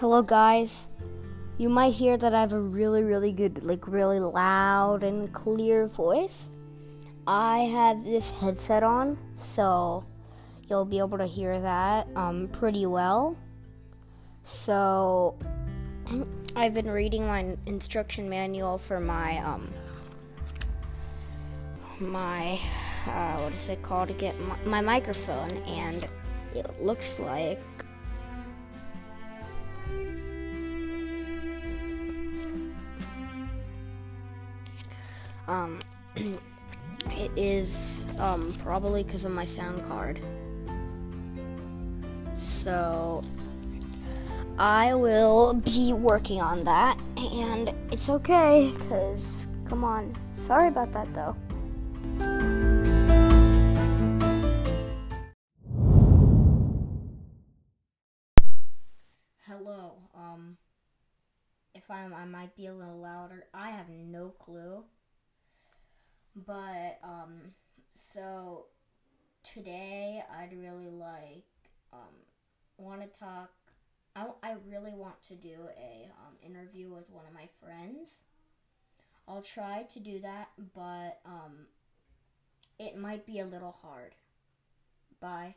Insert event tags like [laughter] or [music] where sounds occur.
Hello, guys. You might hear that I have a really, really good, like, really loud and clear voice. I have this headset on, so you'll be able to hear that um, pretty well. So, [clears throat] I've been reading my instruction manual for my um, my uh, what is it called to get my, my microphone, and it looks like Um, [clears throat] it is um, probably because of my sound card. So I will be working on that, and it's okay because come on. Sorry about that though. Hello. Um, if I'm, I might be a little louder. I have no clue. But um, so today I'd really like um, want to talk. I, I really want to do a um, interview with one of my friends. I'll try to do that, but um, it might be a little hard. Bye.